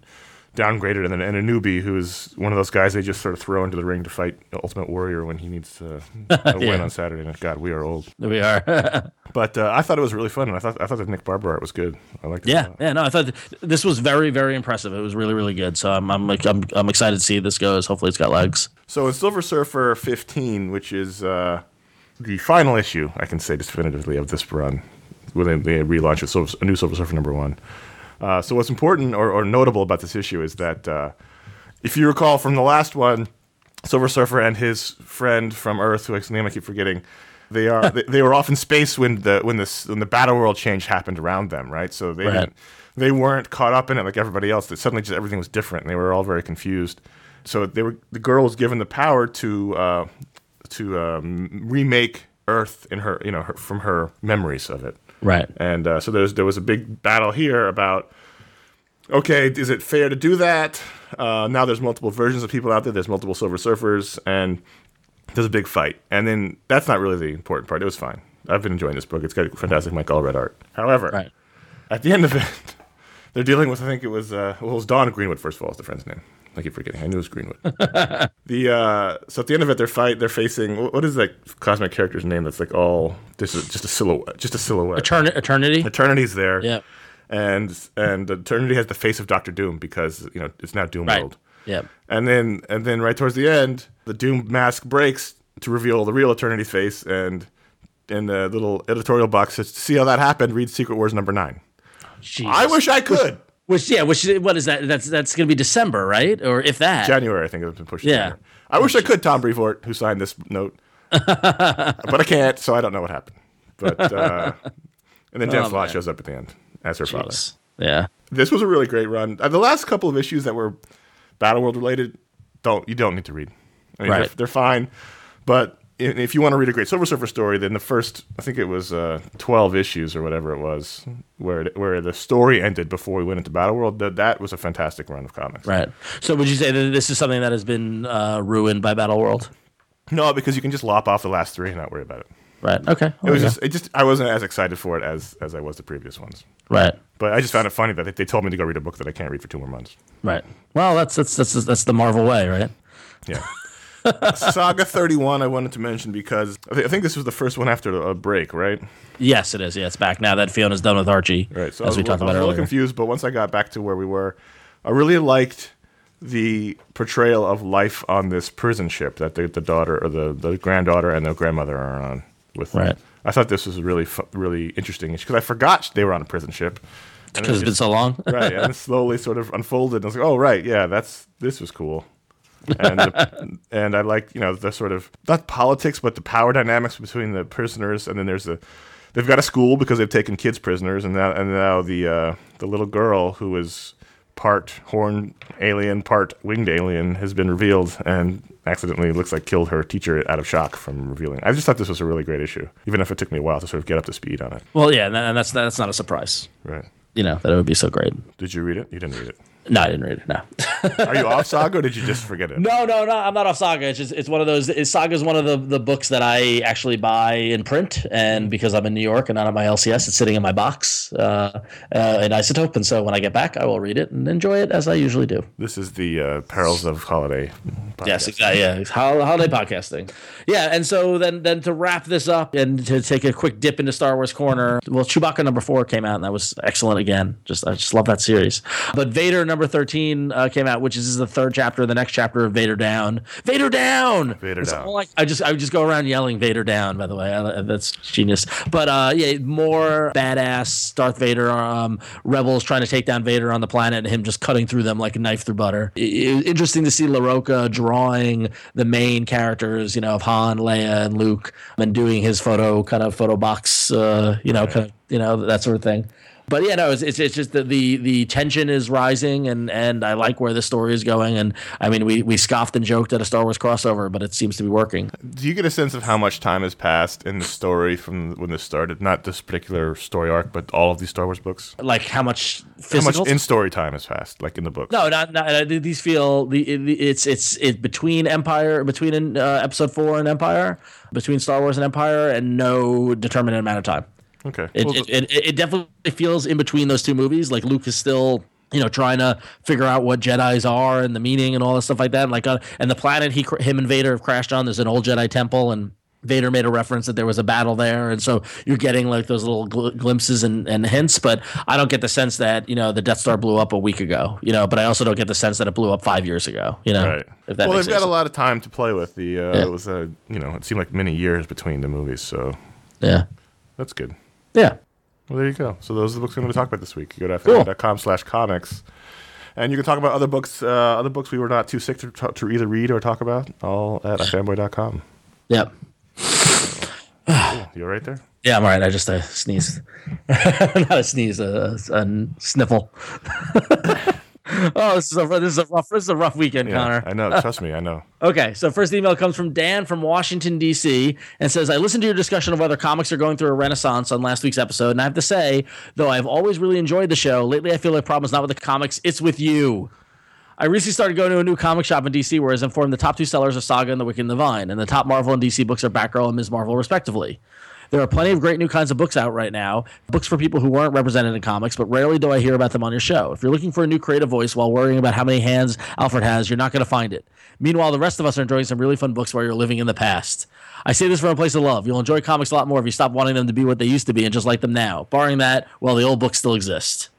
downgraded, and then and a newbie who's one of those guys they just sort of throw into the ring to fight Ultimate Warrior when he needs to, yeah. win on Saturday. And God, we are old. We are. but uh, I thought it was really fun, and I thought I thought the Nick Barber art was good. I liked it. Yeah, yeah. No, I thought this was very very impressive. It was really really good. So I'm I'm I'm, I'm excited to see this goes. Hopefully, it's got legs. So in Silver Surfer 15, which is uh, the final issue, I can say definitively of this run, when they relaunch a, a new Silver Surfer number one. Uh, so what's important or, or, notable about this issue is that uh, if you recall from the last one, Silver Surfer and his friend from Earth, whose name I keep forgetting, they are they, they, were off in space when the when this when the battle world change happened around them, right? So they right. they weren't caught up in it like everybody else. That suddenly just everything was different, and they were all very confused. So they were the girl was given the power to uh, to um, remake Earth in her you know her, from her memories of it. Right. And uh, so there's there was a big battle here about okay, is it fair to do that? Uh, now there's multiple versions of people out there. There's multiple Silver Surfers, and there's a big fight. And then that's not really the important part. It was fine. I've been enjoying this book. It's got fantastic Mike Allred art. However, right. at the end of it, they're dealing with. I think it was uh, well, it was Dawn Greenwood. First of all, is the friend's name. I keep forgetting. I knew it was Greenwood. the uh, so at the end of it, they're fight. They're facing what is that cosmic character's name? That's like all this is just a silhouette. Just a silhouette. Etern- Eternity. Eternity's there. Yeah. And and Eternity has the face of Doctor Doom because you know it's now Doom right. World. Yeah. And then and then right towards the end, the Doom mask breaks to reveal the real Eternity's face, and in the little editorial box says, "To see how that happened, read Secret Wars number nine. Jesus. I wish I could. Which yeah, which what is that? That's that's going to be December, right? Or if that January, I think it's been pushed. Yeah, I wish I could. Tom Brevoort, who signed this note, but I can't, so I don't know what happened. But uh, and then Jen oh, Slott shows up at the end as her Jeez. father. Yeah. this was a really great run. Uh, the last couple of issues that were Battleworld related, don't you don't need to read. I mean, Right. they're, they're fine, but if you want to read a great Silver Surfer story, then the first I think it was uh, twelve issues or whatever it was, where it, where the story ended before we went into Battleworld, that that was a fantastic run of comics. Right. So would you say that this is something that has been uh, ruined by Battle World? No, because you can just lop off the last three and not worry about it. Right. Okay. It was just, it just, I wasn't as excited for it as as I was the previous ones. right. But I just found it funny that they, they told me to go read a book that I can't read for two more months. Right. Well, that's that's that's that's the Marvel way, right? Yeah. Saga 31, I wanted to mention because I, thi- I think this was the first one after a break, right? Yes, it is. Yeah, it's back now that Fiona's done with Archie. Right. So I as was, we a talked little- I about was a little confused, but once I got back to where we were, I really liked the portrayal of life on this prison ship that the, the daughter or the, the granddaughter and the grandmother are on with. them. Right. I thought this was really fu- really interesting because I forgot they were on a prison ship. Because it's been so long. right, and it slowly sort of unfolded. And I was like, oh, right, yeah, that's this was cool. And the, and I like you know the sort of not politics but the power dynamics between the prisoners and then there's a they've got a school because they've taken kids prisoners and now and now the uh, the little girl who is part horn alien part winged alien has been revealed and accidentally looks like killed her teacher out of shock from revealing. I just thought this was a really great issue even if it took me a while to sort of get up to speed on it. Well, yeah, and and that's that's not a surprise. Right? You know that it would be so great. Did you read it? You didn't read it. No, I didn't read it. No. Are you off Saga or did you just forget it? No, no, no. I'm not off Saga. It's just it's one of those. Saga is one of the, the books that I actually buy in print, and because I'm in New York and not on my LCS, it's sitting in my box uh, uh, in Isotope. And so when I get back, I will read it and enjoy it as I usually do. This is the uh, perils of holiday. Yes, podcast. exactly. Yeah, holiday podcasting. Yeah, and so then then to wrap this up and to take a quick dip into Star Wars corner. Well, Chewbacca number four came out, and that was excellent again. Just I just love that series. But Vader number thirteen uh, came out, which is the third chapter, the next chapter of Vader Down. Vader Down. Vader It's Down. like- I just I would just go around yelling Vader Down. By the way, I, that's genius. But uh, yeah, more badass Darth Vader. Um, rebels trying to take down Vader on the planet, and him just cutting through them like a knife through butter. I- I- interesting to see Larroca drawing the main characters, you know, of Han, Leia, and Luke, and doing his photo kind of photo box, uh, you know, kind of you know that sort of thing. But yeah, no, it's it's, it's just that the the tension is rising, and and I like where the story is going. And I mean, we we scoffed and joked at a Star Wars crossover, but it seems to be working. Do you get a sense of how much time has passed in the story from when this started? Not this particular story arc, but all of these Star Wars books. Like how much How physical? much in story time has passed, like in the books? no, not, not uh, these feel the it's it's it between Empire between uh, Episode Four and Empire, between Star Wars and Empire, and no determinate amount of time. Okay. It, Well, it, it, it definitely feels in between those two movies. Like Luke is still, you know, trying to figure out what Jedi's are and the meaning and all that stuff like that. And like, uh, and the planet he, him and Vader have crashed on. There's an old Jedi temple, and Vader made a reference that there was a battle there, and so you're getting like those little gl- glimpses and, and hints. But I don't get the sense that you know the Death Star blew up a week ago. You know, but I also don't get the sense that it blew up five years ago. You know, right. If that well, they've got a lot of time to play with. The uh, Yeah. it was a you know it seemed like many years between the movies, so yeah, that's good. Yeah. Well, there you go. So those are the books I'm going to talk about this week. You go to Cool. fm.com slash comics. And you can talk about other books, uh, other books we were not too sick to, to either read or talk about, all at fanboy.com. Yep. You all right there? Yeah, I'm all right. I just uh, sneezed. Not a sneeze, a, a sniffle. oh, this is a this is a rough this is a rough weekend, Conor. I know. Trust me, I know. Okay, so first email comes from Dan from Washington D.C. and says, "I listened to your discussion of whether comics are going through a renaissance on last week's episode, and I have to say, though I've always really enjoyed the show, lately I feel like the problem is not with the comics, it's with you." I recently started going to a new comic shop in DC where I was informed the top two sellers are Saga and The Wicked and the Divine, and the top Marvel and DC books are Batgirl and Ms. Marvel, respectively. There are plenty of great new kinds of books out right now, books for people who weren't represented in comics, but rarely do I hear about them on your show. If you're looking for a new creative voice while worrying about how many hands Alfred has, you're not going to find it. Meanwhile, the rest of us are enjoying some really fun books while you're living in the past. I say this from a place of love. You'll enjoy comics a lot more if you stop wanting them to be what they used to be and just like them now. Barring that, well, the old books still exist.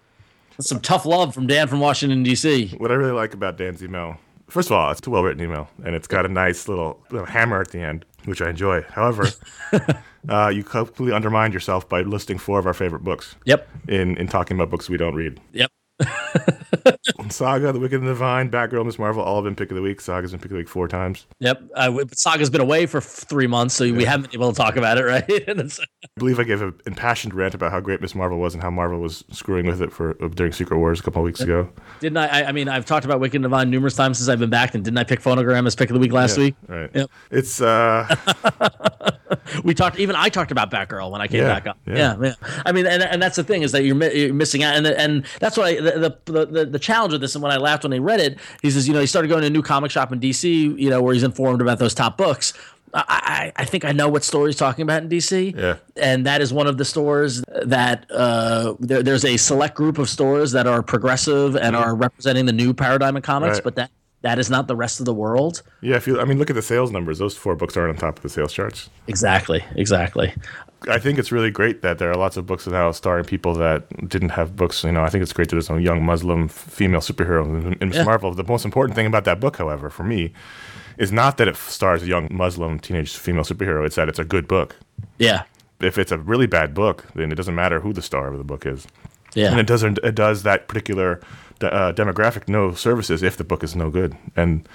That's some tough love from Dan from Washington, D.C. What I really like about Dan's email, first of all, it's a well written email, and it's got a nice little, little hammer at the end, which I enjoy. However, uh, you completely undermined yourself by listing four of our favorite books Yep. in, in talking about books we don't read. Yep. Saga, The Wicked and the Divine, Batgirl, Miss Marvel, all have been pick of the week. Saga's been pick of the week four times. Yep. Uh, Saga's been away for three months, so we haven't been able to talk about it, right? I believe I gave an impassioned rant about how great Miss Marvel was and how Marvel was screwing with it for uh, during Secret Wars a couple of weeks ago. didn't I, I? I mean, I've talked about Wicked and Divine numerous times since I've been back, and didn't I pick Phonogram as pick of the week last Yeah, week? Right. Yep. It's uh We talked. Even I talked about Batgirl when I came Yeah, back up. yeah. Yeah, yeah. I mean, and, and that's the thing is that you're, mi- you're missing out, and and that's what I the, the the the challenge with this. And when I laughed when he read it, he says, you know, he started going to a new comic shop in DC, you know, where he's informed about those top books. I, I think I know what store he's talking about in DC. Yeah. And that is one of the stores that uh, there, there's a select group of stores that are progressive and are representing the new paradigm in comics, Right. but that that is not the rest of the world. yeah, if you I mean look at the sales numbers. Those four books aren't on top of the sales charts. Exactly. Exactly. I think it's really great that there are lots of books now starring people that didn't have books. You know, I think it's great that there's a young Muslim female superhero in, in Yeah. Marvel. The most important thing about that book, however, for me, is not that it stars a young Muslim teenage female superhero. It's that it's a good book. Yeah. If it's a really bad book, then it doesn't matter who the star of the book is. Yeah. and it doesn't it does that particular uh, demographic no services if the book is no good and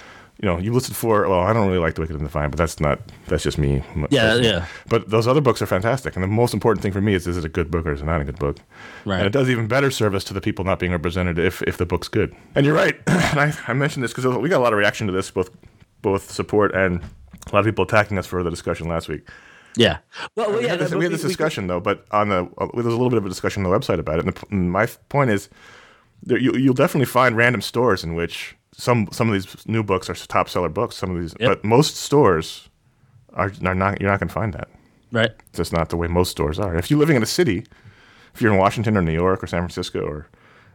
you know you listed for well i don't really like the wicked and the Divine, but that's not that's just me Yeah, yeah. but those other books are fantastic and the most important thing for me is is it a good book or is it not a good book Right. and it does even better service to the people not being represented if if the book's good and you're right and I, I mentioned this because we got a lot of reaction to this both both support and a lot of people attacking us for the discussion last week Yeah. Well, well we had this, we had this discussion though, but on the uh, there's a little bit of a discussion on the website about it. And, the, and my point is, there, you, you'll definitely find random stores in which some some of these new books are top seller books. Some of these, Yep. but most stores are, are not. You're not going to find that. right. It's just not the way most stores are. If you're living in a city, if you're in Washington or New York or San Francisco or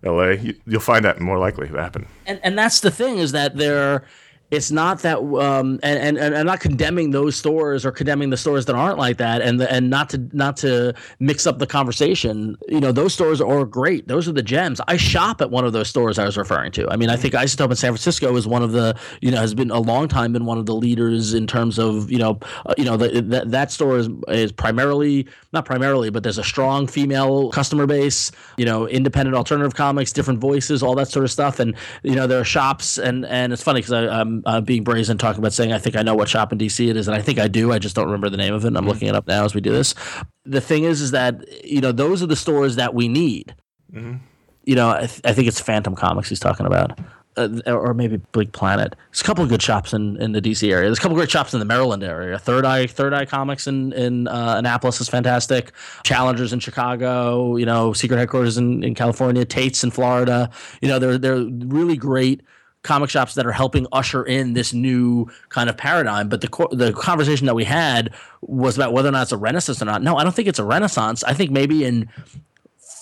L.A., you, you'll find that more likely to happen. And and that's the thing is that they're. It's not that, um, and, and and I'm not condemning those stores or condemning the stores that aren't like that, and the, and not to not to mix up the conversation. You know, those stores are great; those are the gems. I shop at one of those stores I was referring to. I mean, I think Isotope in San Francisco is one of the, you know, has been a long time been one of the leaders in terms of, you know, uh, you know, that that store is is primarily not primarily, but there's a strong female customer base. You know, independent alternative comics, different voices, all that sort of stuff, and you know, there are shops, and and it's funny because Uh, being brazen talking about saying I think I know what shop in DC it is, and I think I do. I just don't remember the name of it. and I'm looking it up now as we do this. The thing is, is that you know those are the stores that we need. You know, I, th- I think it's Phantom Comics he's talking about. Uh, or maybe Big Planet. There's a couple of good shops in, in the DC area. There's a couple of great shops in the Maryland area. Third Eye Third Eye Comics in in uh, Annapolis is fantastic. Challengers in Chicago. You know, Secret Headquarters in, in California. Tate's in Florida. You know, they're they're really great comic shops that are helping usher in this new kind of paradigm. But the co- the conversation that we had was about whether or not it's a renaissance or not. No, I don't think it's a renaissance. I think maybe in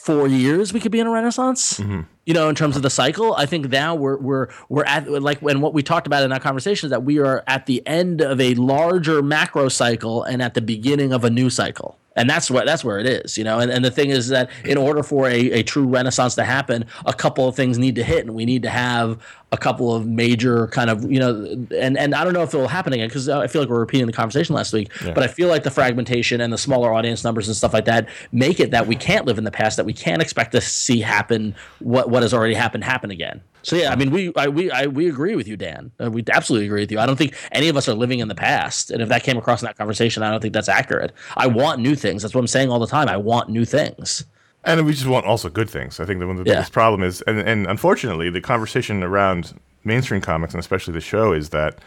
four years we could be in a renaissance. Mm-hmm. You know, in terms of the cycle, I think now we're we're we're at like and what we talked about in that conversation is that we are at the end of a larger macro cycle and at the beginning of a new cycle. And that's what that's where it is, you know. And, and the thing is that in order for a, a true renaissance to happen, a couple of things need to hit, and we need to have a couple of major kind of you know. And and I don't know if it will happen again because I feel like we're repeating the conversation last week. But I feel like the fragmentation and the smaller audience numbers and stuff like that make it that we can't live in the past, that we can't expect to see happen what what has already happened happen again. So yeah, I mean, we I, we I, we agree with you, Dan. Uh, we absolutely agree with you. I don't think any of us are living in the past, and if that came across in that conversation, I don't think that's accurate. I want new things. That's what I'm saying all the time. I want new things. And we just want also good things. I think that one of the Yeah. biggest problem is, and, and unfortunately, the conversation around mainstream comics and especially the show is that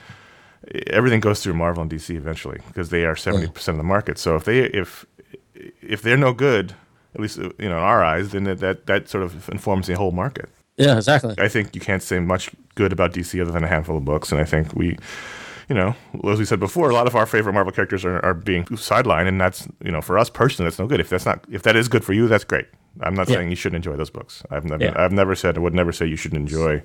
everything goes through Marvel and DC eventually because they are seventy percent of the market. So if they if if they're no good, at least you know in our eyes, then that that, that sort of informs the whole market. Yeah, exactly. I think you can't say much good about DC other than a handful of books, and I think we, you know, as we said before, a lot of our favorite Marvel characters are, are being sidelined, and that's you know for us personally, that's no good. If that's not if that is good for you, that's great. I'm not Yeah. saying you shouldn't enjoy those books. I've never Yeah. I've never said I would never say you shouldn't enjoy,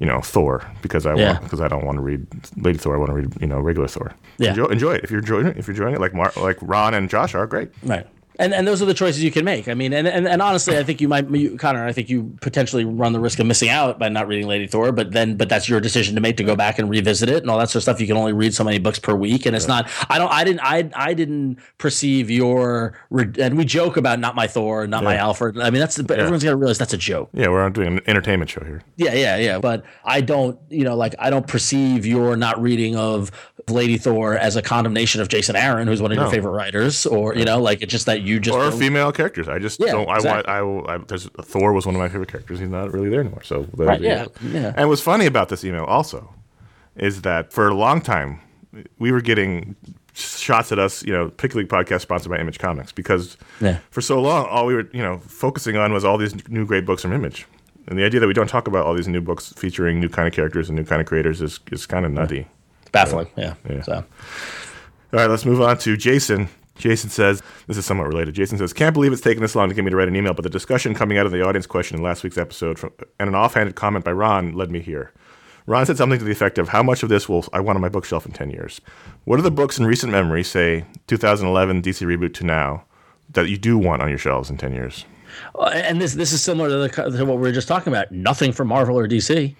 you know, Thor because I Yeah. want because I don't want to read Lady Thor. I want to read you know regular Thor. Yeah. Enjoy, enjoy it if you're enjoying it. If you're enjoying it, like Mar- like Ron and Josh are great. Right. And and those are the choices you can make. I mean, and and, and honestly, I think you might, you, Conor. I think you potentially run the risk of missing out by not reading Lady Thor. But then, but that's your decision to make to go back and revisit it and all that sort of stuff. You can only read so many books per week, and it's not. I don't. I didn't. I I didn't perceive your. And we joke about not my Thor, not my Alfred. I mean, that's. But everyone's got to realize that's a joke. Yeah, we're doing an entertainment show here. Yeah, yeah, yeah. But I don't. You know, like I don't perceive your not reading of Lady Thor as a condemnation of Jason Aaron, who's one of no. your favorite writers, or you know, like it's just that you just or female characters. I just yeah, don't. Exactly. I want. I, I there's Thor was one of my favorite characters. He's not really there anymore. So right, yeah, yeah. And what's funny about this email also is that for a long time we were getting shots at us, you know, Pick League podcast sponsored by Image Comics because yeah. for so long all we were, you know, focusing on was all these new great books from Image. And the idea that we don't talk about all these new books featuring new kind of characters and new kind of creators is is kind of nutty. Baffling, so, yeah. yeah. So. All right, let's move on to Jason. Jason says, this is somewhat related. Jason says, can't believe it's taken this long to get me to write an email, but the discussion coming out of the audience question in last week's episode from, and an offhanded comment by Ron led me here. Ron said something to the effect of, how much of this will I want on my bookshelf in 10 years? What are the books in recent memory, say 2011 DC Reboot to now, that you do want on your shelves in 10 years? Uh, and this this is similar to, the, to what we were just talking about. Nothing from Marvel or DC.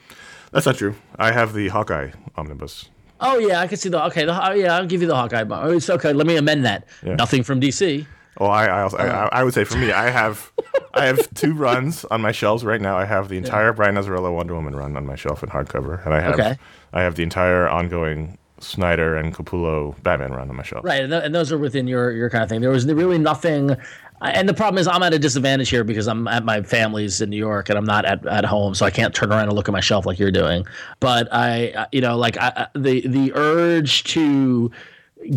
That's not true. I have the Hawkeye omnibus. Oh yeah, I can see the okay. The, oh, yeah, I'll give you the Hawkeye. Oh, it's okay. Let me amend that. Yeah. Nothing from DC. Well, I I, also, I uh-huh. I, would say for me, I have I have two runs on my shelves right now. I have the entire yeah. Brian Azzarello Wonder Woman run on my shelf in hardcover, and I have okay. I have the entire ongoing Snyder and Capullo Batman run on my shelf. Right, and, th- and those are within your your kind of thing. There was really nothing and the problem is I'm at a disadvantage here because I'm at my family's in New York and I'm not at, at home, so I can't turn around and look at my shelf like you're doing. But I, you know, like I, the the urge to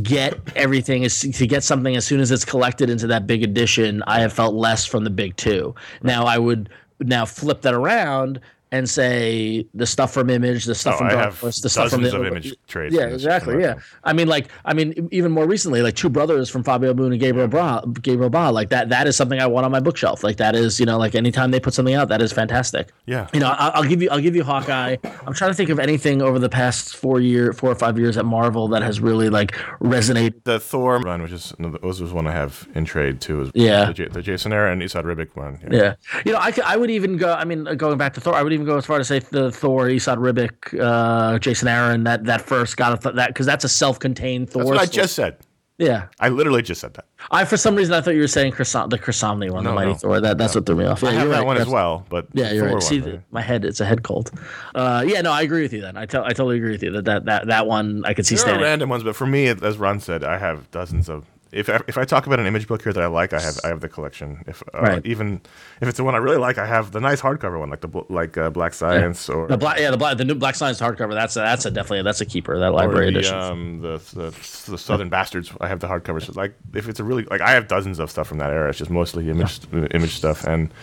get everything is to get something as soon as it's collected into that big edition. I have felt less from the big two. Now I would now flip that around and say the stuff from Image, the stuff oh, from Dark Horse, the stuff from the of Image trades. Yeah, exactly. Yeah, I mean, like, I mean, even more recently, like Two Brothers from Fabio Moon and Gabriel Bra, Gabriel Ba, like that. That is something I want on my bookshelf. Like that is, you know, like anytime they put something out, that is fantastic. Yeah. You know, I'll, I'll give you, I'll give you Hawkeye. I'm trying to think of anything over the past four year, four or five years at Marvel that has really like resonated. The Thor run, which is those was one I have in trade too. Is yeah. The, the Jason Aaron and Esad Ribic one. Yeah. yeah. You know, I, I would even go. I mean, going back to Thor, I would even go as far to say. The, the Thor, Esad Ribic, uh, Jason Aaron, that that first got th- that because that's a self-contained Thor. That's what I just said. Yeah, I literally just said that. I for some reason I thought you were saying Chris, the Chris one, no, the Mighty no. Thor. That that's no. what threw me off. Yeah, I have that right. one that's, as well, but yeah, you're Thor right. See, one, right? my head, it's a head cold. Uh, yeah, no, I agree with you. Then I I totally agree with you that that that, that one I could see. There are random ones, but for me, as Ron said, I have dozens of if I, if I talk about an image book here that I like, I have I have the collection. If uh, right. even if it's the one I really like, I have the nice hardcover one, like the like uh, Black Science yeah. or the black yeah the black the new Black Science hardcover. That's a, that's a definitely that's a keeper. That library the, edition. Um, the, the the Southern Bastards. I have the hardcovers. So like if it's a really like I have dozens of stuff from that era. It's just mostly image image stuff and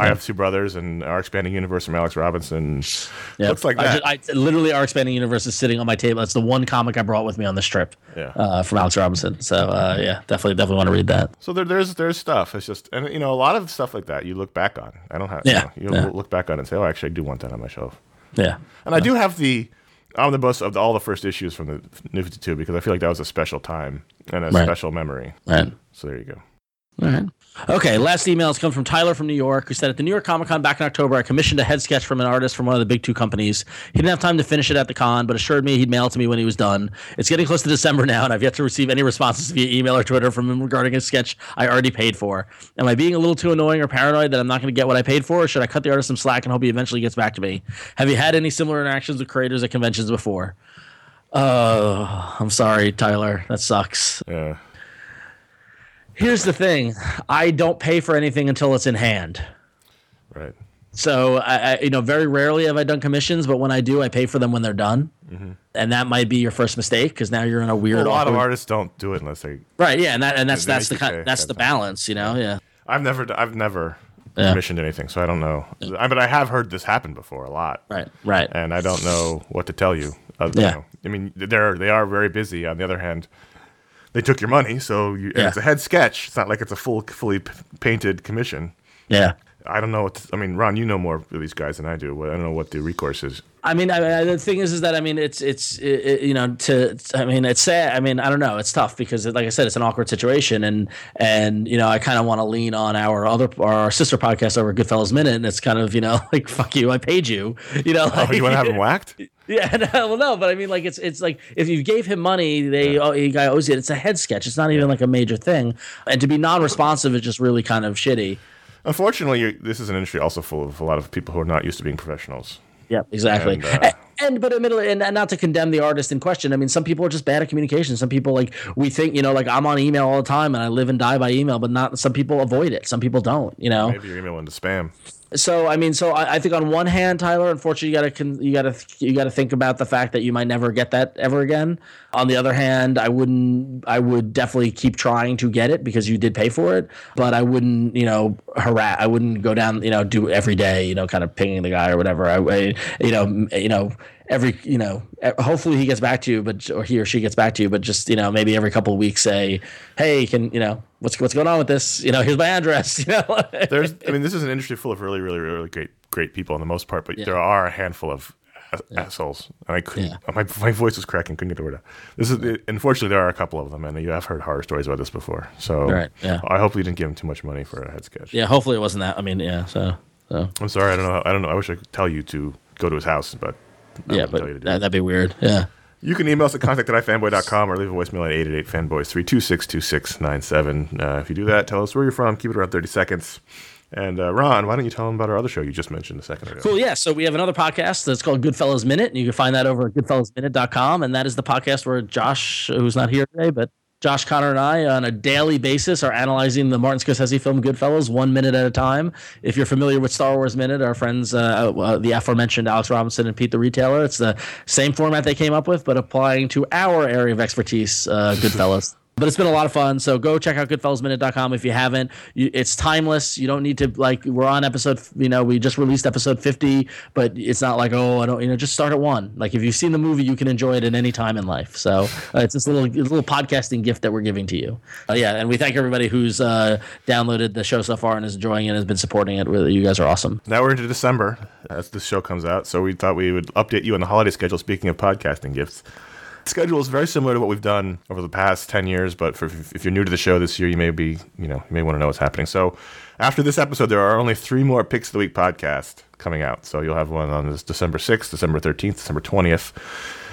I have two brothers, and our expanding universe from Alex Robinson yep. looks like that. I, I, literally, our expanding universe is sitting on my table. That's the one comic I brought with me on this trip. Yeah. Uh, from Alex Robinson. So uh, yeah, definitely, definitely want to read that. So there, there's there's stuff. It's just and you know a lot of stuff like that you look back on. I don't have. Yeah. You, know, you yeah. look back on it and say, oh, actually, I do want that on my shelf. Yeah. And I do have the omnibus of the, all the first issues from the New 52 because I feel like that was a special time and a right. special memory. Right. So there you go. All right. Okay, last emails come from Tyler from New York, who said at the New York Comic Con back in October, I commissioned a head sketch from an artist from one of the big two companies. He didn't have time to finish it at the con, but assured me he'd mail it to me when he was done. It's getting close to December now, and I've yet to receive any responses via email or Twitter from him regarding a sketch I already paid for. Am I being a little too annoying or paranoid that I'm not going to get what I paid for, or should I cut the artist some slack and hope he eventually gets back to me? Have you had any similar interactions with creators at conventions before? Oh, I'm sorry, Tyler. That sucks. Yeah. Here's the thing: I don't pay for anything until it's in hand. Right. So I, I, you know, very rarely have I done commissions, but when I do, I pay for them when they're done, mm-hmm. and that might be your first mistake because now you're in a weird. Well, a lot awkward... of artists don't do it unless they. Right. Yeah, and that and that's that's the kind, that's the balance, you know. Yeah. I've never I've never yeah. commissioned anything, so I don't know. Yeah. I, but I have heard this happen before a lot. Right. Right. And I don't know what to tell you. Uh, yeah. You know, I mean, they're they are very busy. On the other hand, they took your money, so you, yeah. it's a head sketch. It's not like it's a full, fully painted commission. Yeah. I don't know. What I mean, Ron, you know more of these guys than I do. I don't know what the recourse is. I mean, I, I, the thing is, is that I mean, it's it's it, you know, to I mean, it's sad. I mean, I don't know. It's tough because, like I said, it's an awkward situation, and and you know, I kind of want to lean on our other our sister podcast over Goodfellas Minute, and it's kind of you know, like fuck you, I paid you, you know. Like, oh, you want to have him whacked? Yeah, no, well, no, but I mean, like, it's it's like if you gave him money, they yeah. oh, guy owes you. It's a head sketch. It's not even like a major thing, and to be non-responsive is just really kind of shitty. Unfortunately, this is an industry also full of a lot of people who are not used to being professionals. Yeah, exactly. And, uh, and, but admittedly, and, not to condemn the artist in question. I mean, some people are just bad at communication. Some people like we think, you know, like I'm on email all the time and I live and die by email, but not some people avoid it. Some people don't. You know, maybe you're emailing to spam so I mean, so I, I, think on one hand, Tyler, unfortunately, you gotta you gotta you gotta think about the fact that you might never get that ever again. On the other hand, I wouldn't. I would definitely keep trying to get it because you did pay for it, but I wouldn't, you know, harass. I wouldn't go down, you know, do every day, you know, kind of pinging the guy or whatever. I, I you know, you know every you know hopefully he gets back to you but or he or she gets back to you but just you know maybe every couple of weeks say hey can you know what's what's going on with this you know here's my address you know there's i mean this is an industry full of really really really great great people on the most part but yeah. there are a handful of yeah. assholes and i couldn't yeah. my, my voice was cracking couldn't get the word out this is unfortunately there are a couple of them and you have heard horror stories about this before so right, yeah. i hope you didn't give him too much money for a head sketch yeah hopefully it wasn't that i mean yeah so so i'm sorry i don't know i don't know i wish i could tell you to go to his house but yeah, but that, would be weird. Yeah. You can email us at contact at ifanboy.com or leave a voicemail at 888 fanboys 326 2697. Uh, if you do that, tell us where you're from. Keep it around 30 seconds. And uh, Ron, why don't you tell them about our other show you just mentioned a second ago? Cool. Yeah. So we have another podcast that's called Goodfellas Minute. And you can find that over at goodfellasminute.com. And that is the podcast where Josh, who's not here today, but Josh Conor and I, on a daily basis, are analyzing the Martin Scorsese film Goodfellas one minute at a time. If you're familiar with Star Wars Minute, our friends, uh, uh, the aforementioned Alex Robinson and Pete the Retailer, it's the same format they came up with, but applying to our area of expertise, uh, Goodfellas. But it's been a lot of fun. So go check out goodfellasminute.com if you haven't. You, it's timeless. You don't need to like. We're on episode. You know, we just released episode 50, but it's not like oh, I don't. You know, just start at one. Like if you've seen the movie, you can enjoy it at any time in life. So uh, it's this little little podcasting gift that we're giving to you. Uh, yeah, and we thank everybody who's uh, downloaded the show so far and is enjoying it, and has been supporting it. You guys are awesome. Now we're into December as this show comes out, so we thought we would update you on the holiday schedule. Speaking of podcasting gifts schedule is very similar to what we've done over the past 10 years, but for, if you're new to the show this year, you may be, you know, you may want to know what's happening. So after this episode, there are only three more Picks of the Week podcast coming out. So you'll have one on this December 6th, December 13th, December 20th,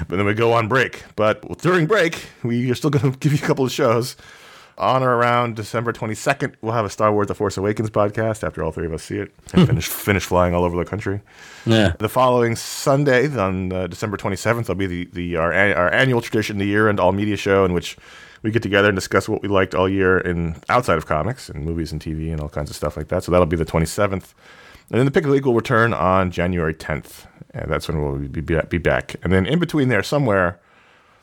but then we go on break. But during break, we are still going to give you a couple of shows on or around December 22nd, we'll have a Star Wars: The Force Awakens podcast after all three of us see it and finish finish flying all over the country. Yeah. The following Sunday, on uh, December 27th, will be the, the our our annual tradition, the year end all media show, in which we get together and discuss what we liked all year in outside of comics and movies and TV and all kinds of stuff like that. So that'll be the 27th. And then the Pick of the Week will return on January 10th. And that's when we'll be, be back. And then in between there, somewhere,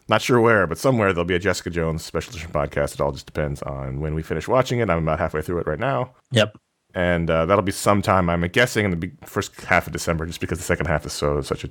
not sure where, but somewhere there'll be a Jessica Jones special edition podcast. It all just depends on when we finish watching it. I'm about halfway through it right now. Yep. And uh, that'll be sometime, I'm guessing, in the first half of December, just because the second half is so such a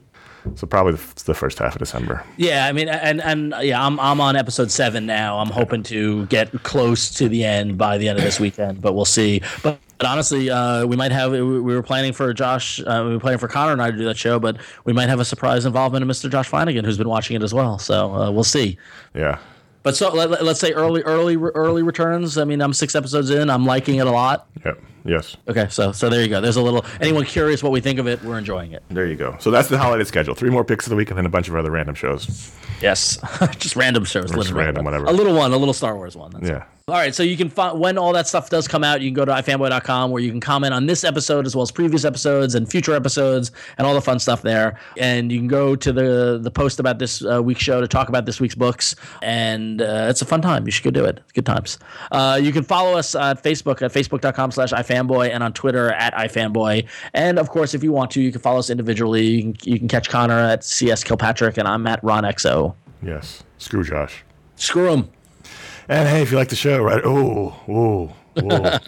so probably the, the, first half of December. Yeah, I mean, and and yeah, I'm I'm on episode seven now. I'm hoping to get close to the end by the end of this weekend, but we'll see. But but honestly, uh, we might have. We were planning for Josh. Uh, we were planning for Conor and I to do that show, but we might have a surprise involvement of Mr. Josh Flanagan, who's been watching it as well. So uh, we'll see. Yeah. But so let, us say early, early, early returns. I mean, I'm six episodes in. I'm liking it a lot. Yep. Yes. Okay. So so there you go. There's a little. Anyone curious what we think of it? We're enjoying it. There you go. So that's the holiday schedule. Three more picks of the week, and then a bunch of other random shows. Yes, just random shows. Just random, whatever. A little one, a little Star Wars one. That's yeah. All right, so you can find when all that stuff does come out, you can go to ifanboy.com where you can comment on this episode as well as previous episodes and future episodes and all the fun stuff there. And you can go to the the post about this uh, week's show to talk about this week's books, and uh, it's a fun time. You should go do it. Good times. Uh, you can follow us at Facebook at facebook.com/slash ifanboy and on Twitter at ifanboy. And of course, if you want to, you can follow us individually. You can, you can catch Conor at CS Kilpatrick, and I'm at Ron XO. Yes. Screw Josh. Screw him. And hey, if you like the show, right? Oh, oh, oh.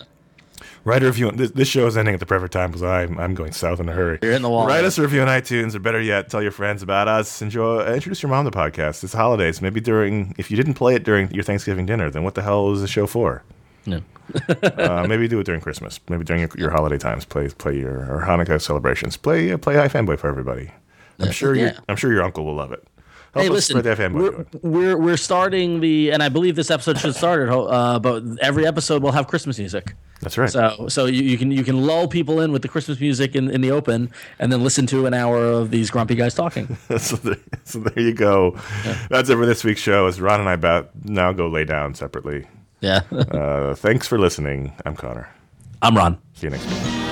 Write a review. This, this, show is ending at the perfect time because I'm I'm going south in a hurry. You're in the wall. Write us a review on iTunes, or better yet, tell your friends about us. Enjoy. Introduce your mom to the podcast. It's holidays. Maybe during, if you didn't play it during your Thanksgiving dinner, then what the hell is the show for? Yeah. uh, maybe do it during Christmas. Maybe during your, your holiday times. Play play your or Hanukkah celebrations. Play uh, play iFanboy for everybody. I'm sure yeah. your I'm sure your uncle will love it. Help Hey, listen, we're, we're we're starting the, and I believe this episode should start it. Uh, but every episode will have Christmas music. That's right. So so you, you can you can lull people in with the Christmas music in, in the open, and then listen to an hour of these grumpy guys talking. so, there, so there you go. That's it for this week's show. As Ron and I about now go lay down separately. Yeah, Uh, thanks for listening. I'm Conor. I'm Ron. See you next week.